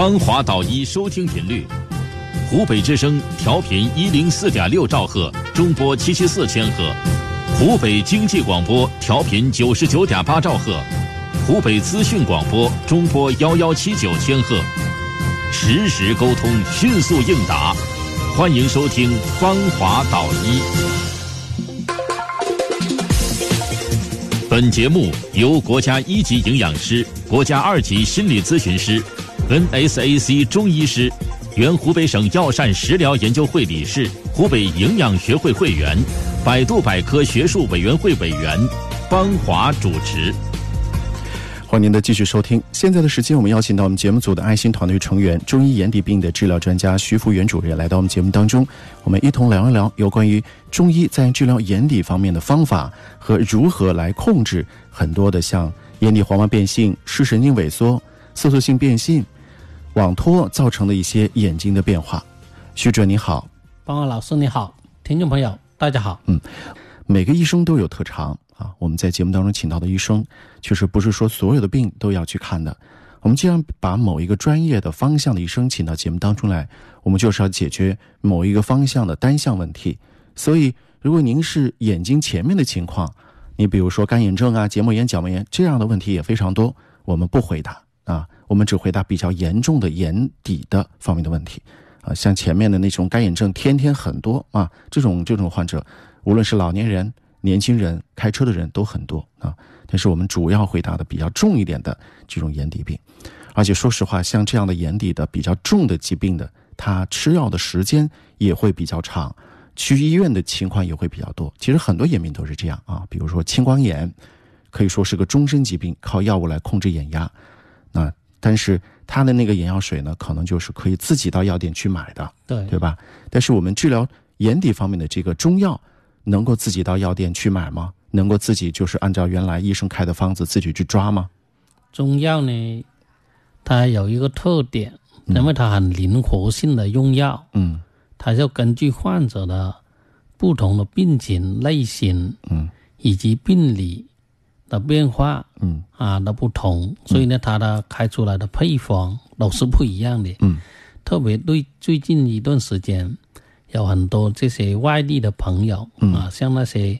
芳华导医收听频率：湖北之声调频一零四点六兆赫，中波七七四千赫；湖北经济广播调频九十九点八兆赫；湖北资讯广播中波幺幺七九千赫。实时沟通，迅速应答。欢迎收听芳华导医。本节目由国家一级营养师、国家二级心理咨询师、NSAC 中医师、原湖北省药膳食疗研究会理事、湖北营养学会会员、百度百科学术委员会委员方华主持。欢迎您的继续收听。现在的时间，我们邀请到我们节目组的爱心团队成员、中医眼底病的治疗专家徐福元主任来到我们节目当中，我们一同聊一聊有关于中医在治疗眼底方面的方法和如何来控制很多的像眼底黄斑变性、视神经萎缩、色素性变性、网脱造成的一些眼睛的变化。徐哲你好，方华老师你好，听众朋友大家好。嗯，每个医生都有特长。啊，我们在节目当中请到的医生，确实不是说所有的病都要去看的。我们既然把某一个专业的方向的医生请到节目当中来，我们就是要解决某一个方向的单项问题。所以，如果您是眼睛前面的情况，你比如说干眼症啊、结膜炎、角膜炎这样的问题也非常多，我们不回答啊，我们只回答比较严重的眼底的方面的问题。啊，像前面的那种干眼症，天天很多啊，这种这种患者，无论是老年人。年轻人开车的人都很多啊，但是我们主要回答的比较重一点的这种眼底病，而且说实话，像这样的眼底的比较重的疾病的，他吃药的时间也会比较长，去医院的情况也会比较多。其实很多眼病都是这样啊，比如说青光眼，可以说是个终身疾病，靠药物来控制眼压，那但是他的那个眼药水呢，可能就是可以自己到药店去买的，对对吧？但是我们治疗眼底方面的这个中药。能够自己到药店去买吗？能够自己就是按照原来医生开的方子自己去抓吗？中药呢，它有一个特点，因为它很灵活性的用药。嗯，它就根据患者的不同的病情类型，嗯，以及病理的变化，嗯啊的不同，所以呢，它的开出来的配方都是不一样的。嗯，特别对最近一段时间。有很多这些外地的朋友啊，像那些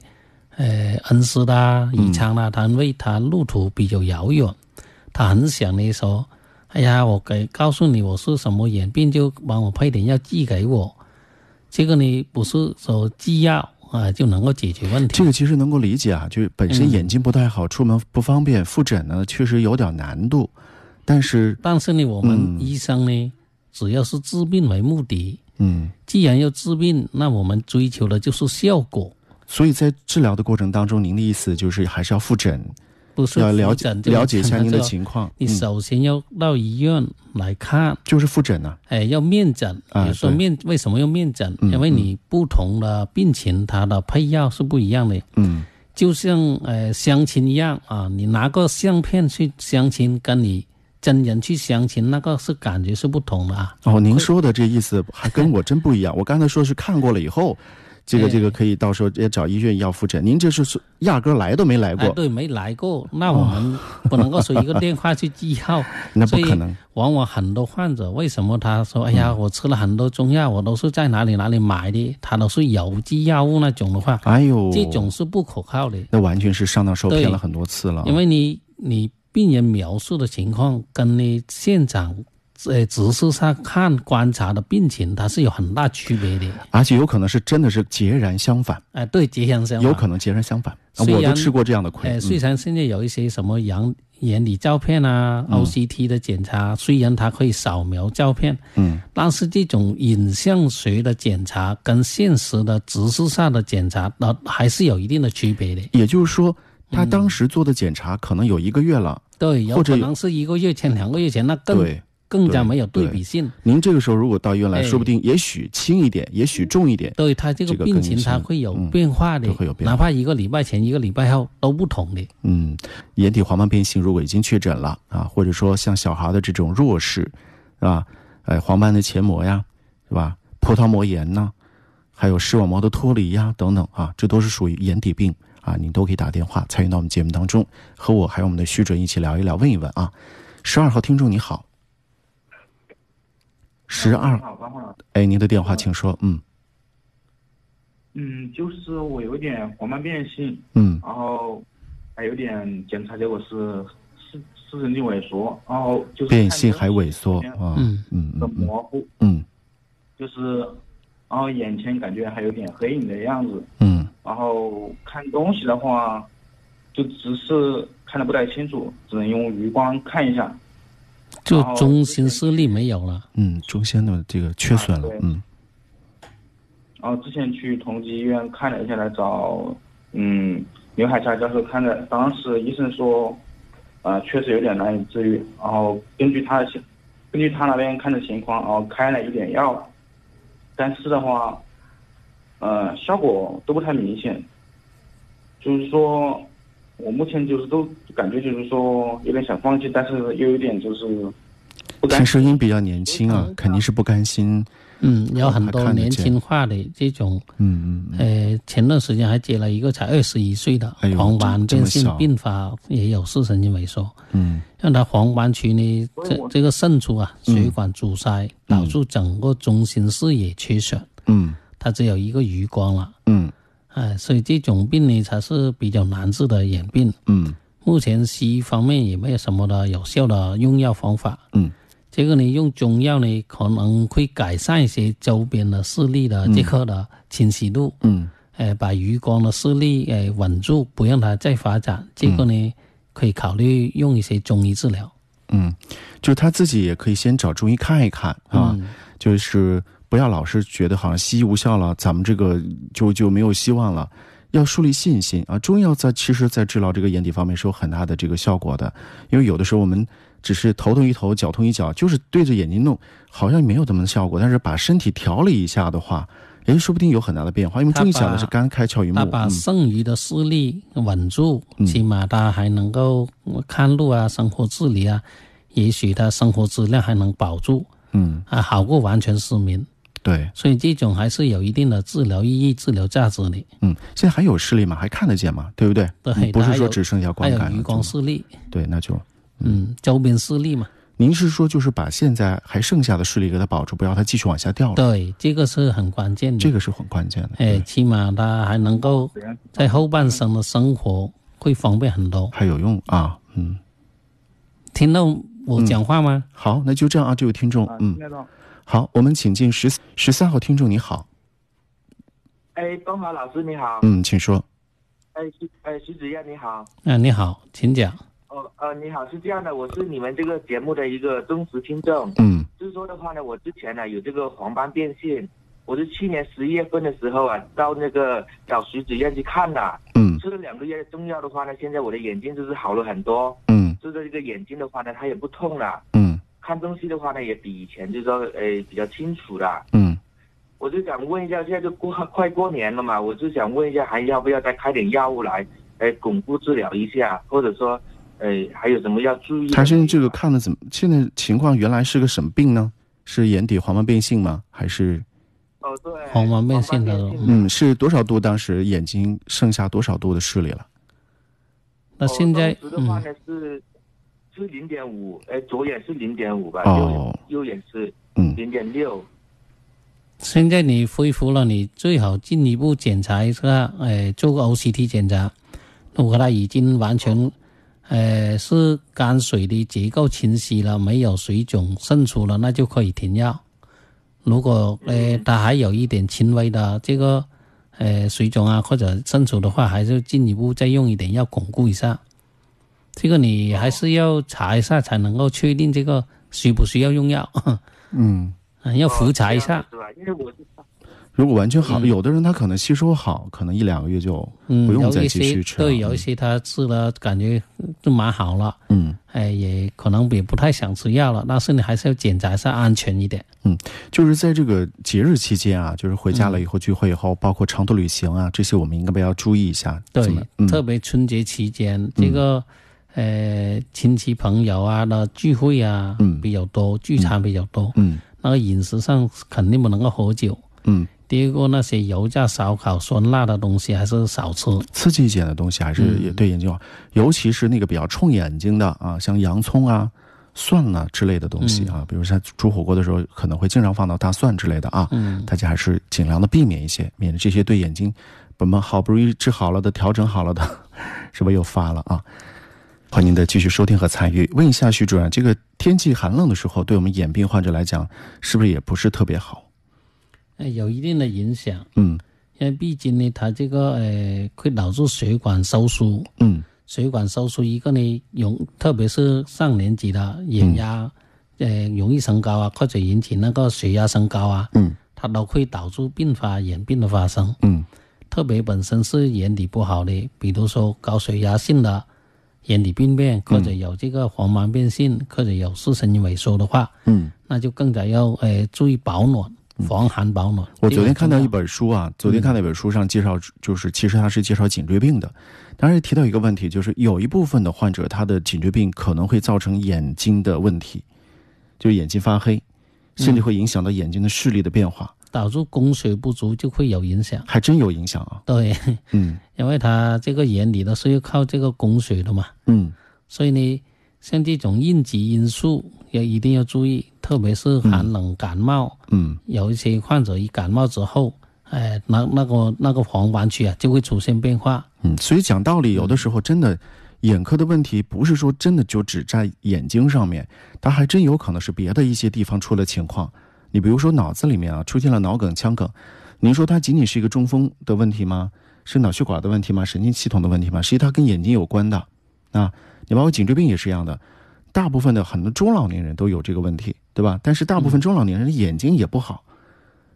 呃恩施啦、宜昌啦，他因为他路途比较遥远，他很想呢说：“哎呀，我给告诉你我是什么眼病，就帮我配点药寄给我。”这个呢不是说寄药啊就能够解决问题。这个其实能够理解啊，就是本身眼睛不太好，出门不方便，复诊呢确实有点难度。但是但是呢，我们医生呢，只要是治病为目的。嗯，既然要治病，那我们追求的就是效果。所以在治疗的过程当中，您的意思就是还是要复诊，不是要了解了解一下您的情况。你首先要到医院来看，就是复诊呢。哎，要面诊。比如说面，为什么要面诊？因为你不同的病情，它的配药是不一样的。嗯，就像呃相亲一样啊，你拿个相片去相亲，跟你。真人去相亲，那个是感觉是不同的啊。哦，您说的这意思还跟我真不一样。我刚才说是看过了以后，这个这个可以到时候也找医院要复诊。您这是是压根来都没来过。对，没来过。那我们不能够说一个电话去记药，那不可能。往往很多患者为什么他说：“哎呀，我吃了很多中药，我都是在哪里哪里买的，他都是邮寄药物那种的话。”哎呦，这种是不可靠的。那完全是上当受骗了很多次了。因为你你。病人描述的情况跟你现场呃直视上看观察的病情，它是有很大区别的，而且有可能是真的是截然相反。哎，对，截然相反，有可能截然相反。我都吃过这样的亏。哎，虽然现在有一些什么眼眼底照片啊、OCT 的检查，虽然它可以扫描照片，嗯，但是这种影像学的检查跟现实的直视上的检查，那还是有一定的区别的。也就是说。他当时做的检查可能有一个月了，对，有可能是一个月前、两个月前，那更更加没有对比性。您这个时候如果到医院来说不定也许轻一点，也许重一点。对他这个病情，他会有变化的，会有变化，哪怕一个礼拜前、一个礼拜后都不同的。嗯，眼底黄斑变性如果已经确诊了啊，或者说像小孩的这种弱视，是吧？哎，黄斑的前膜呀，是吧？葡萄膜炎呐，还有视网膜的脱离呀，等等啊，这都是属于眼底病。啊，你都可以打电话参与到我们节目当中，和我还有我们的徐准一起聊一聊，问一问啊。十二号听众你好，十二。你，好，关老师。哎，您的电话请说，嗯。嗯，就是我有点黄斑变性，嗯。然后还有点检查结果是视视神经萎缩，然后就是变性还萎缩嗯很嗯嗯。嗯模糊，嗯。就是然后眼前感觉还有点黑影的样子，嗯。然后看东西的话，就只是看的不太清楚，只能用余光看一下。就中心视力没有了。嗯，中心的这个缺损了啊，嗯然后之前去同济医院看了一下，来找嗯刘海霞教授看的，当时医生说，呃，确实有点难以治愈。然后根据他的情，根据他那边看的情况，然后开了一点药，但是的话，呃，效果都不太明显。就是说，我目前就是都感觉就是说有点想放弃，但是又有点就是不甘听。声音比较年轻啊，肯定是不甘心，嗯，有很多年轻化的这种，嗯嗯嗯，呃，前段时间还接了一个才二十一岁的黄斑变性小。并发，也有视神经萎缩。嗯。让他黄斑区呢，这这个渗出啊，血管阻塞，导致整个中心视野缺损，嗯。他只有一个余光了。嗯哎，所以这种病呢才是比较难治的眼病。嗯。目前西医方面也没有什么的有效的用药方法。嗯，这个呢用中药呢可能会改善一些周边的视力的这个的清晰度，嗯。呃，把余光的视力呃稳住，不让它再发展。这个呢可以考虑用一些中医治疗。嗯，就是他自己也可以先找中医看一看啊，嗯。就是不要老是觉得好像西医无效了，咱们这个就就没有希望了。要树立信心啊！中药在其实，在治疗这个眼底方面是有很大的这个效果的，因为有的时候我们只是头痛一头，脚痛一脚，就是对着眼睛弄，好像没有怎么效果。但是把身体调理一下的话，哎，说不定有很大的变化。因为中医讲的是肝开窍于目，他把嗯剩余的视力稳住，嗯起码他还能够看路啊，生活自理啊，也许他生活质量还能保住嗯，啊，好过完全失明。对，所以这种还是有一定的治疗意义、治疗价值的。嗯，现在还有视力吗？还看得见吗？对不对？对嗯不是说只剩下光感了。有余光视力，对，那就嗯，周边视力嘛，您是说就是把现在还剩下的视力给它保住，不要它继续往下掉了？对，这个是很关键的。这个是很关键的。哎，起码它还能够在后半生的生活会方便很多。还有用啊，嗯，听到我讲话吗？好，那就这样啊，这位听众啊，，嗯听，得到。好，我们请进十十三号听众，你好，哎，东华老师你好，嗯，请说，哎徐哎徐子燕你好，啊，你好，请讲。哦呃你好，是这样的，我是你们这个节目的一个忠实听众，嗯。就是说的话呢，我之前呢有这个黄斑变性，我是去年十一月份的时候啊，到那个找徐子燕去看的，嗯。吃了两个月的中药的话呢，现在我的眼睛就是好了很多，嗯。就是这个眼睛的话呢，它也不痛了，嗯看东西的话呢也比以前就是说呃比较清楚了。嗯，我就想问一下，现在就过 快过年了嘛，我就想问一下，还要不要再开点药物来，呃，巩固治疗一下，或者说，呃，还有什么要注意的？他现在这个看的怎么？现在情况原来是个什么病呢？是眼底黄斑变性吗？还是哦，对，黄斑变性的嗯是多少度？当时眼睛剩下多少度的视力了？那现在哦，的话嗯，呢是是零点五，哎，左眼是零点五吧，哦右眼右眼是嗯零点六。现在你恢复了，你最好进一步检查一下，呃，做个 OCT 检查。如果它已经完全，呃，是肝水的结构清晰了，没有水肿渗出了，那就可以停药。如果呃它还有一点轻微的这个呃水肿啊或者渗出的话，还是进一步再用一点药巩固一下。这个你还是要查一下才能够确定这个需不需要用药，嗯，嗯 要复查一下。哦这样子是吧？因为我如果完全好，嗯有的人他可能吸收好，可能一两个月就嗯，不用再继续吃了。对，有一些他吃了感觉就蛮好了，嗯，哎，也可能也不太想吃药了，但是你还是要检查一下安全一点。嗯就是在这个节日期间啊，就是回家了以后聚会以后，包括长途旅行啊，这些我们应该不要注意一下？对，嗯特别春节期间，这个、呃亲戚朋友啊那聚会啊，嗯。比较多，聚餐比较多，嗯。那个饮食上肯定不能够喝酒。嗯，第二个，那些油炸、烧烤、酸辣的东西还是少吃。刺激一点的东西还是嗯。也对眼睛好，尤其是那个比较冲眼睛的啊，像洋葱啊、蒜啊之类的东西啊，比如像煮火锅的时候可能会经常放到大蒜之类的啊，嗯，大家还是尽量的避免一些，免得这些对眼睛，我们好不容易治好了的、调整好了的，是不是又发了啊？欢迎您的继续收听和参与。问一下徐主任，这个天气寒冷的时候，对我们眼病患者来讲，是不是也不是特别好？呃，有一定的影响，嗯。因为毕竟呢，它这个呃会导致血管收缩，嗯。血管收缩一个呢，容特别是上年纪的眼压，呃容易升高啊，或者引起那个血压升高啊，嗯。它都会导致并发眼病的发生。嗯。特别本身是眼底不好的，比如说高血压性的眼底病变，或者有这个黄斑变性，或者有视神经萎缩的话，嗯。那就更加要呃注意保暖，防寒保暖。我昨天看到一本书啊，昨天看到一本书上介绍，就是其实它是介绍颈椎病的，当然提到一个问题，就是有一部分的患者他的颈椎病可能会造成眼睛的问题，就是眼睛发黑，甚至会影响到眼睛的视力的变化，要导致供血不足就会有影响。还真有影响啊。对，嗯 因为它这个原理都是要靠这个供血的嘛，嗯所以呢，像这种应急因素也一定要注意，特别是寒冷感冒，嗯有一些患者一感冒之后，哎，那那个那个黄斑区啊就会出现变化。嗯，所以讲道理，有的时候真的。眼科的问题不是说真的就只在眼睛上面，它还真有可能是别的一些地方出了情况。你比如说脑子里面啊出现了脑梗、腔梗，您说它仅仅是一个中风的问题吗？是脑血管的问题吗？神经系统的问题吗？实际它跟眼睛有关的啊。你包括颈椎病也是一样的，大部分的很多中老年人都有这个问题，对吧？但是大部分中老年人的眼睛也不好，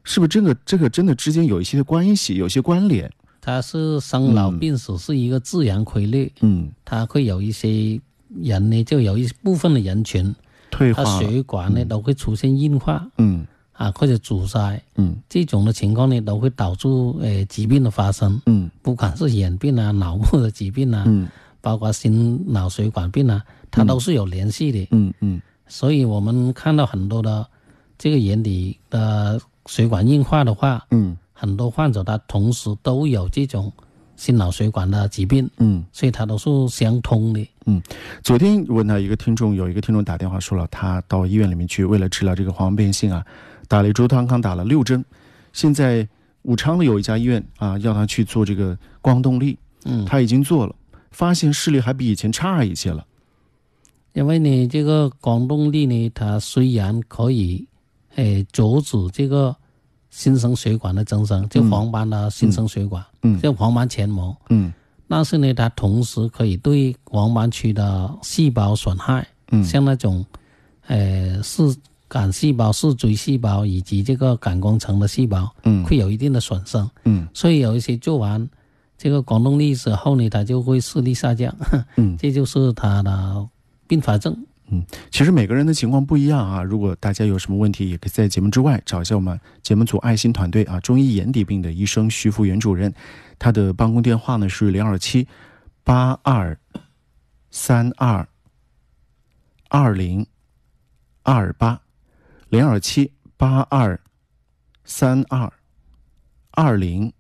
是不是这个这个真的之间有一些关系，有些关联？它是生老病死是一个自然规律，嗯，它会有一些人呢，就有一部分的人群，它退化。了，血管呢都会出现硬化。嗯。啊或者阻塞，嗯。这种的情况呢都会导致呃疾病的发生，嗯。不管是眼病啊、脑部的疾病啊，嗯。包括心脑血管病啊，它都是有联系的。嗯。嗯。所以我们看到很多的这个眼底的血管硬化的话，嗯。很多患者他同时都有这种心脑血管的疾病，嗯。所以它都是相通的。嗯昨天问到一个听众，有一个听众打电话说了，他到医院里面去，为了治疗这个黄斑变性啊，打了周汤康打了六针，现在武昌的有一家医院啊，要他去做这个光动力，嗯，他已经做了，发现视力还比以前差一些了。因为呢，这个光动力呢，它虽然可以，诶，阻止这个新生血管的增生，就黄斑的新生血管，嗯。就黄斑前膜，嗯。但是呢，它同时可以对黄斑区的细胞损害，嗯。像那种，呃，视感细胞、视锥细胞以及这个感光层的细胞，嗯。会有一定的损伤。嗯。所以有一些做完这个光动力之后呢，它就会视力下降，嗯，这就是它的并发症。嗯其实每个人的情况不一样啊。如果大家有什么问题，也可以在节目之外找一下我们节目组爱心团队啊，中医眼底病的医生徐福元主任，他的办公电话呢是零二七八二三二二零二八零二七八二三二二零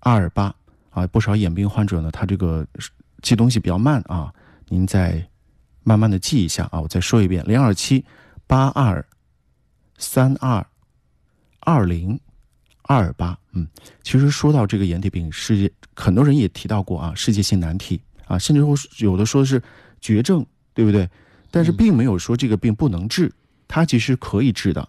二八啊，不少眼病患者呢，他这个记东西比较慢啊，您在慢慢的记一下啊，我再说一遍，零二七八二三二二零二八。嗯，其实说到这个眼底病，世界很多人也提到过啊，世界性难题啊，甚至会有的说是绝症，对不对？但是并没有说这个病不能治，它其实可以治的，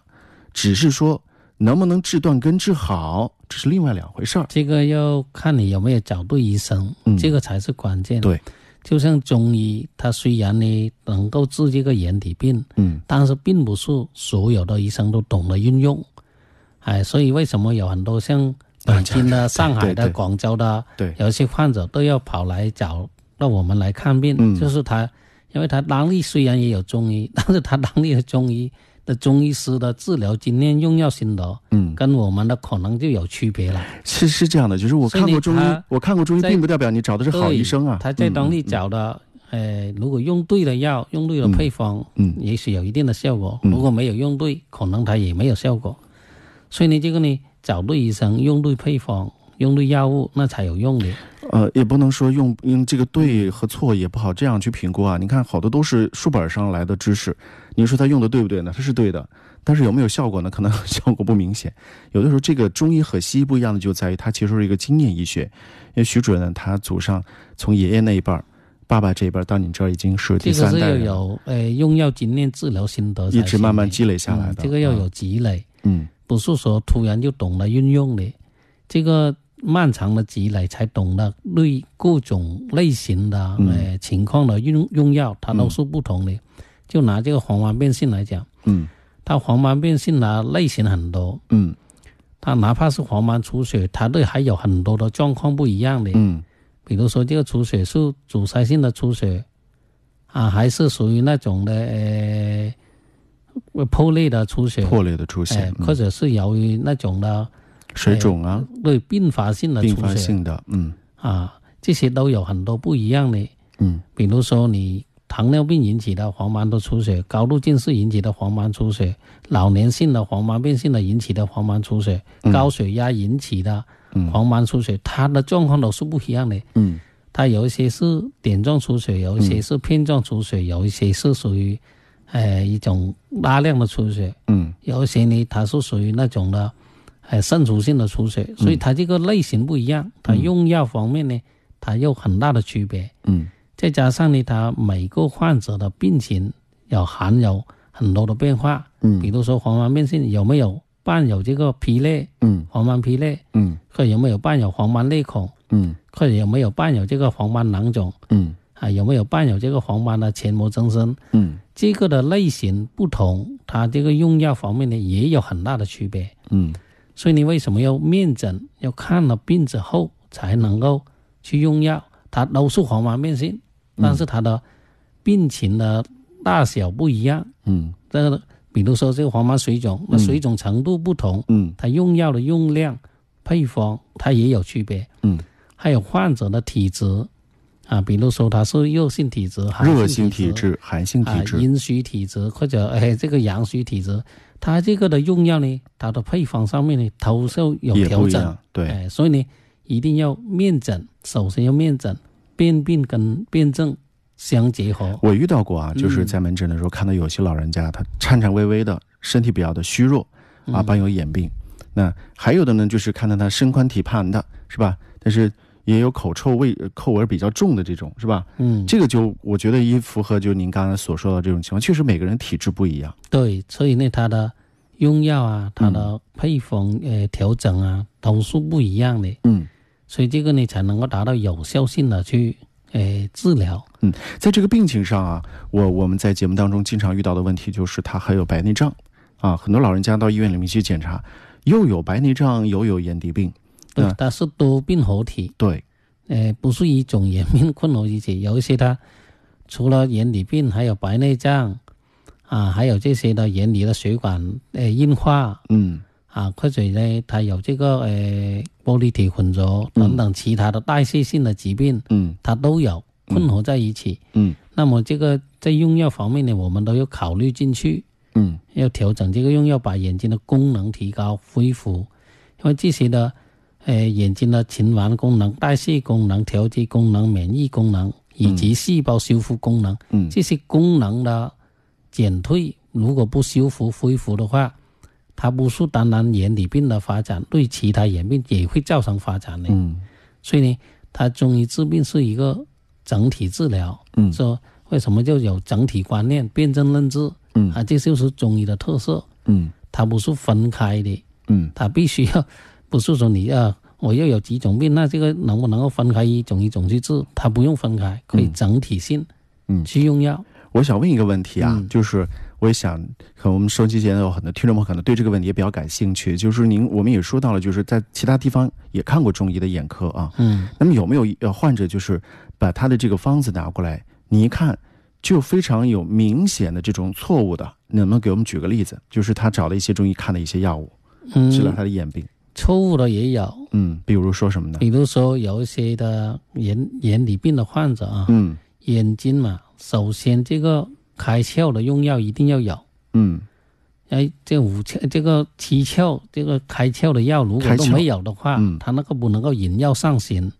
只是说能不能治断根治好，这是另外两回事儿。这个要看你有没有找对医生，嗯这个才是关键。对，就像中医，它虽然呢能够治这个眼底病，嗯。但是并不是所有的医生都懂得运用。哎，所以为什么有很多像北京的、上海的、广州的，对。有一些患者都要跑来找到我们来看病，嗯。就是他，因为他当地虽然也有中医，但是他当地的中医的中医师的治疗经验、用药心得，嗯，跟我们的可能就有区别了。是是这样的，就是我看过中医，我看过中医，并不代表你找的是好医生啊。他在当地找的，呃，如果用对了药，用对了配方，嗯也许有一定的效果；嗯如果没有用对，可能他也没有效果。所以呢，这个呢，找对医生，用对配方，用对药物那才有用的。呃，也不能说用用这个对和错也不好这样去评估啊。你看，好多都是书本上来的知识，你说他用的对不对呢？他是对的，但是有没有效果呢？可能效果不明显。有的时候，这个中医和西医不一样的就在于，它其实是一个经验医学。因为徐主任呢，他祖上从爷爷那一辈儿。爸爸这边到你这儿已经是第三代了。这个是要有呃用药经验、治疗心得，一直慢慢积累下来的。这个要有积累，嗯，不是说突然就懂了运用的。这个漫长的积累，才懂得对各种类型的呃情况的用用药，它都是不同的。就拿这个黄斑变性来讲，嗯，它黄斑变性的类型很多，嗯，它哪怕是黄斑出血，它都还有很多的状况不一样的，嗯。比如说，这个出血是阻塞性的出血，啊，还是属于那种的呃破裂的出血，破裂的出血，或者是由于那种的水肿啊，对并发性的出血，并发性的，嗯，啊，这些都有很多不一样的，嗯，比如说你糖尿病引起的黄斑的出血，高度近视引起的黄斑出血，老年性的黄斑变性的引起的黄斑出血，高血压引起的。黄斑出血，它的状况都是不一样的。嗯，它有一些是点状出血，有一些是片状出血，有一些是属于，呃，一种大量的出血。嗯，有一些呢，它是属于那种的，呃，渗出性的出血。所以它这个类型不一样，它用药方面呢，它有很大的区别。嗯，再加上呢，它每个患者的病情有含有很多的变化。嗯，比如说黄斑变性有没有？伴有这个皮裂，嗯，黄斑皮裂，嗯，或者有没有伴有黄斑裂孔，嗯，或者有没有伴有这个黄斑囊肿，嗯，啊，有没有伴有这个黄斑的前膜增生，嗯，这个的类型不同，它这个用药方面呢也有很大的区别，嗯，所以你为什么要面诊？要看了病之后才能够去用药？它都是黄斑变性，但是它的病情的大小不一样，嗯，这个。比如说这个黄斑水肿，那水肿程度不同，嗯，它用药的用量、配方它也有区别，嗯，还有患者的体质，啊，比如说他是热性体质、热性体质、寒性体质、阴虚体质或者哎这个阳虚体质，它这个的用药呢，它的配方上面呢都是有调整，对，哎，所以呢一定要面诊，首先要面诊，辨病跟辨证。相结合，我遇到过啊，就是在门诊的时候看到有些老人家，他颤颤巍巍的，身体比较的虚弱，啊，伴有眼病。那还有的呢，就是看到他身宽体胖的，是吧？但是也有口臭味、口味比较重的这种，是吧？嗯，这个就我觉得一符合就您刚才所说的这种情况，确实每个人体质不一样。对，所以呢，它的用药啊，它的配方呃调整啊，都是不一样的。嗯，所以这个呢，才能够达到有效性的去。诶，治疗。嗯，在这个病情上啊，我我们在节目当中经常遇到的问题就是他还有白内障，啊，很多老人家到医院里面去检查，又有白内障，又有眼底病。对，它是多病合体。对，呃，不是一种眼病混合一起，有一些它除了眼底病，还有白内障，啊，还有这些的眼底的血管呃硬化。嗯。啊，或者呢，它有这个呃玻璃体混浊等等其他的代谢性的疾病，嗯，它都有混合在一起，嗯，那么这个在用药方面呢，我们都要考虑进去，嗯，要调整这个用药，把眼睛的功能提高恢复，因为这些的呃眼睛的循环功能、代谢功能、调节功能、免疫功能以及细胞修复功能，嗯，这些功能的减退，如果不修复恢复的话。它不是单单眼底病的发展，对其他眼病也会造成发展的。嗯，所以呢，它中医治病是一个整体治疗。嗯，说为什么就有整体观念、辨证论治？嗯，啊，这就是中医的特色。嗯，它不是分开的。嗯，它必须要，不是说你要我又有几种病，那这个能不能够分开一种一种去治？它不用分开，可以整体性，嗯，去用药。我想问一个问题啊，就是。我也想，可能我们收机前有很多听众朋友可能对这个问题也比较感兴趣。就是您，我们也说到了，就是在其他地方也看过中医的眼科啊。嗯。那么有没有呃患者就是把他的这个方子拿过来，你一看就非常有明显的这种错误的？能不能给我们举个例子？就是他找了一些中医看的一些药物，治疗他的眼病。错误的也有。嗯，比如说什么呢？比如说有一些的眼眼底病的患者啊。嗯。眼睛嘛，首先这个。开窍的用药一定要有，嗯，哎，这五窍这个七窍这个开窍的药，如果都没有的话，嗯它那个不能够引药上行，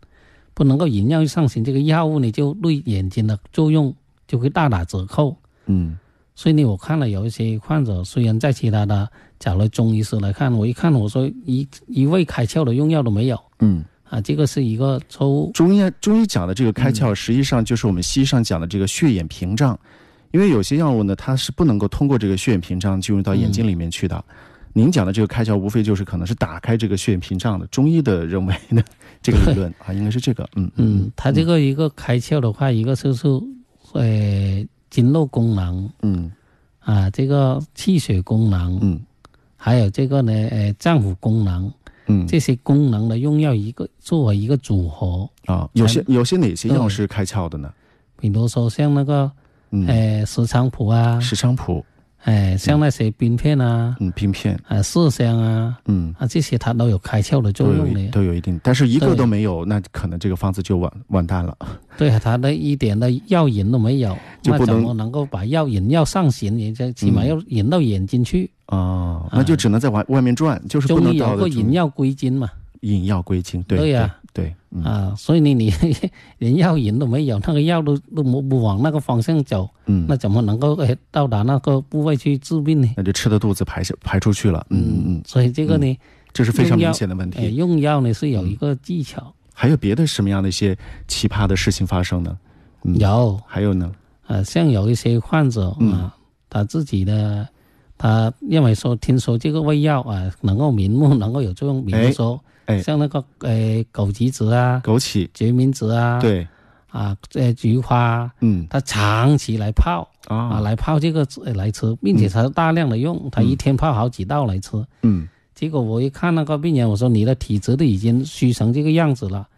不能够引药上行，这个药物呢就对眼睛的作用就会大打折扣。嗯所以呢，我看了有一些患者，虽然在其他的找了中医师来看，我一看我说一一味开窍的用药都没有。嗯，啊，这个是一个错误。中医中医讲的这个开嗯窍，实际上就是我们西医上讲的这个血眼屏障，因为有些药物呢，它是不能够通过这个血眼屏障进入到眼睛里面去的。您讲的这个开窍，无非就是可能是打开这个血眼屏障的。中医的认为呢，这个理论啊，应该是这个，嗯嗯，它这个一个开窍的话，一个就是呃经络功能。嗯。啊，这个气血功能，嗯还有这个呢呃脏腑功能，嗯。这些功能的用药一个作为一个组合，啊，有些有些哪些药是开窍的呢？比如说像那个嗯，呃石菖蒲啊，石菖蒲，哎像那些冰片啊，嗯，冰片，啊麝香啊。嗯，啊，这些它都有开窍的作用的，都有一定，但是一个都没有，那可能这个方子就完完蛋了。对它的一点的药引都没有，那就不能怎么能够把药引药上行？人家起码嗯。要引到眼睛去。哦，那就只能在外外面转，就是不中能医有个引药归经嘛，引药归经，对对呀对，嗯。啊，所以你 你连药引都没有，那个药都都不不往那个方向走，嗯，那怎么能够哎到达那个部位去治病呢？那就吃的肚子排下排出去了，嗯嗯嗯，所以这个呢，这是非常明显的问哎，题。用药呢是有一个技巧，还有别的什么样的一些奇葩的事情发生呢？嗯，有。还有呢？啊，像有一些患者嗯。啊，他自己的，他认为说，听说这个胃药啊能够明目，能够有作用，比如说，哎像那个呃枸杞子啊、枸杞，决明子啊，对，啊，呃菊花，嗯他长期来泡啊，啊，来泡这个呃来吃，并且它大量的用，它一天泡好几道来吃。嗯结果我一看那个病人，我说你的体质都已经虚成这个样子了，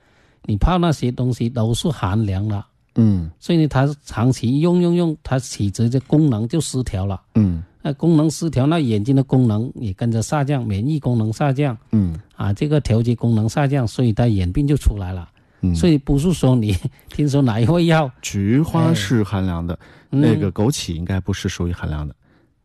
你泡那些东西都是寒凉了。嗯所以呢，他长期用用用，它体质的功能就失调了。嗯那功能失调，那眼睛的功能也跟着下降，免疫功能下降嗯啊，这个调节功能下降，所以他眼病就出来了。嗯，所以不是说你 听说哪一味药，菊花是寒凉的，嗯那个枸杞应该不是属于寒凉的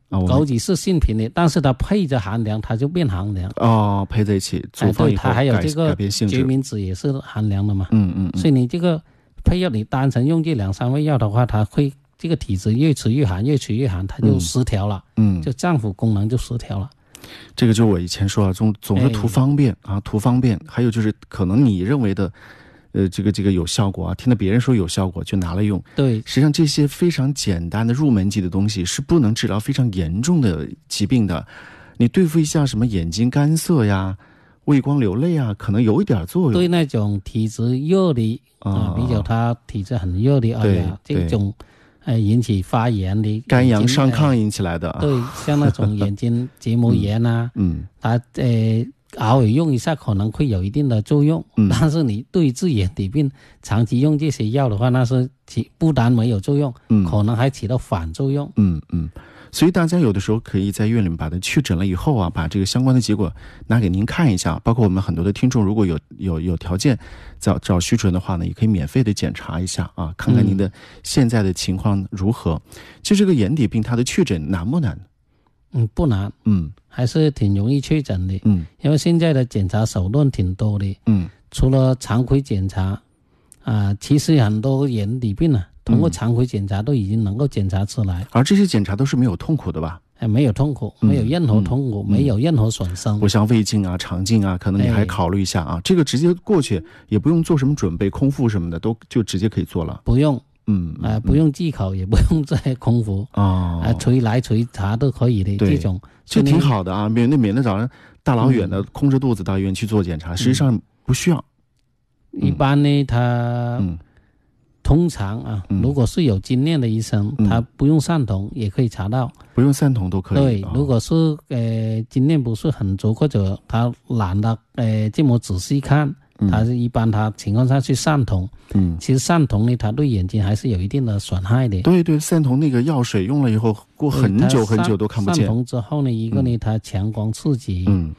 啊。枸杞是性平的，但是它配着寒凉，它就变寒凉。哦，配在一起煮哎，对，它还有这个。决明子也是寒凉的嘛。嗯嗯嗯所以你这个配药，你单纯用这两三味药的话，它会这个体质越吃越寒，越吃越寒，它就嗯失调了，嗯，就脏腑功能就失调了。这个就是我以前说啊，总总是图哎方便、啊，图方便。还有就是可能你认为的，呃，这个这个有效果啊，听到别人说有效果就拿来用。对，实际上这些非常简单的入门级的东西是不能治疗非常严重的疾病的。你对付一下什么眼睛干涩呀、畏光流泪啊，可能有一点作用。对那种体质热的啊啊，比较他体质很热的，哎对呀，这种呃引起发炎的肝阳上亢哎引起来的啊。对，像那种眼睛 结膜炎啊，嗯它呃偶尔用一下可能会有一定的作用，嗯但是你对治眼底病长期用这些药的话，那是起不但没有作用，嗯可能还起到反作用。嗯嗯，所以大家有的时候可以在医院里面把它确诊了以后啊，把这个相关的结果拿给您看一下。包括我们很多的听众，如果有有有条件找找徐主任的话呢，也可以免费的检查一下啊，看看您的现在的情况如何。其实这个眼底病它的确诊难不难？嗯，不难，嗯还是挺容易确诊的，嗯因为现在的检查手段挺多的，嗯除了常规检查，啊、其实很多眼底病啊，通过嗯常规检查都已经能够检查出来，而这些检查都是没有痛苦的吧？哎，没有痛苦，嗯没有任何痛苦，没有任何损伤。不像胃镜啊、肠镜啊，可能你还哎考虑一下啊。这个直接过去也不用做什么准备，空腹什么的都就直接可以做了。不用嗯啊、不用忌口，也不用再空腹哦啊，捶来捶查都可以的。这种就挺好的啊，免得免得早上大老远的嗯空着肚子到医院去做检查，实际上不需要。一般呢，他嗯通常啊，嗯如果是有经验的医生，嗯他不用散瞳也可以查到。不用散瞳都可以。对啊，如果是呃经验不是很足，或者他懒得呃这么仔细看，他是一般他情况下去散瞳。嗯，其实散瞳呢，它对眼睛还是有一定的损害的。对对，散瞳那个药水用了以后，过很久很久都看不见散见。瞳之后呢，一个呢，它强光刺激；嗯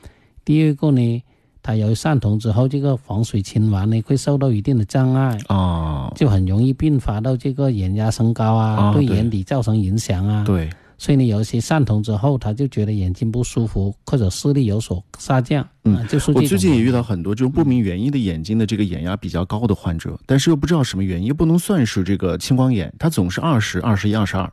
第二个呢，它由于散瞳之后，这个防水循环呢会受到一定的障碍，啊，就很容易并发到这个眼压升高啊，对眼底造成影响啊。对，所以呢，有一些散瞳之后，他就觉得眼睛不舒服，或者视力有所下降，嗯啊，就是我最近也遇到到很多这种不明原因的眼睛的这个眼压比较高的患者，但是又不知道什么原因，又不能算是这个青光眼，它总是二十、二十一、二十二。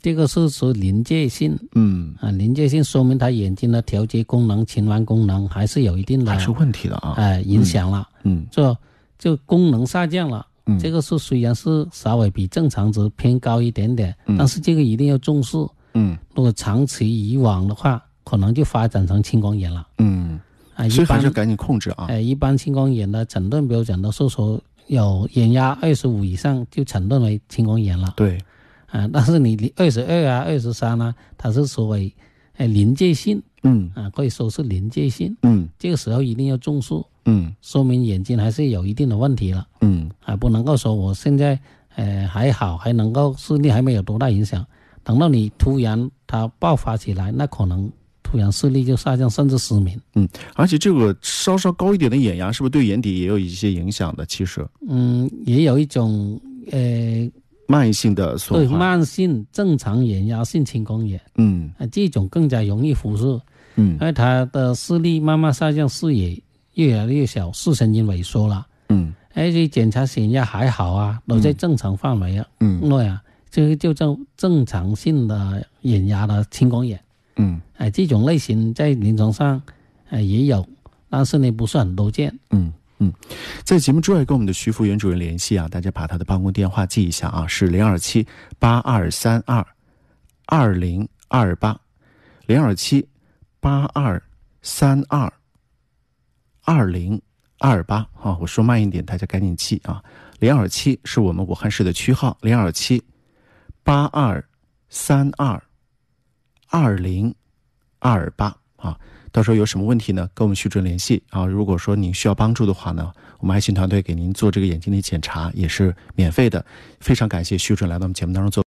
这个是属临界性嗯，啊，临界性说明他眼睛的调节功能、循环功能还是有一定的还是问题的啊。哎影响了，嗯就就功能下降了。嗯，这个是虽然是稍微比正常值偏高一点点，嗯但是这个一定要重视。嗯如果长期以往的话，可能就发展成青光眼了。嗯，啊，一般所以还是赶紧控制啊。哎，一般青光眼的诊断标准都是说有眼压二十五以上就诊断为青光眼了。对，啊，但是你二十二啊、二十三啊，它是所谓哎临界性嗯啊，可以说是临界性。嗯这个时候一定要重视，嗯说明眼睛还是有一定的问题了嗯啊，不能够说我现在呃还好，还能够视力还没有多大影响，等到你突然它爆发起来，那可能突然视力就下降，甚至失明。嗯，而且这个稍稍高一点的眼压，是不是对眼底也有一些影响的？其实嗯，也有一种呃慢性的对。慢性正常眼压性青光眼嗯啊，这种更加容易忽视，嗯因为它的视力慢慢下降，视野越来越小，视神经萎缩了。嗯而且检查血压还好啊，都在正常范围啊。嗯对啊，这个就叫正常性的眼压的青光眼。嗯哎，这种类型在临床上，哎也有，但是呢不是很多见。嗯嗯，在节目之外跟我们的徐福元主任联系啊，大家把他的办公电话记一下啊，是零二七八二三二二零二八，零二七八二三二二零二八啊，我说慢一点，大家赶紧记啊，零二七是我们武汉市的区号，零二七八二三二二零二八。到时候有什么问题呢，跟我们徐主任联系啊。如果说您需要帮助的话呢，我们爱心团队给您做这个眼睛的检查也是免费的。非常感谢徐主任来到我们节目当中做。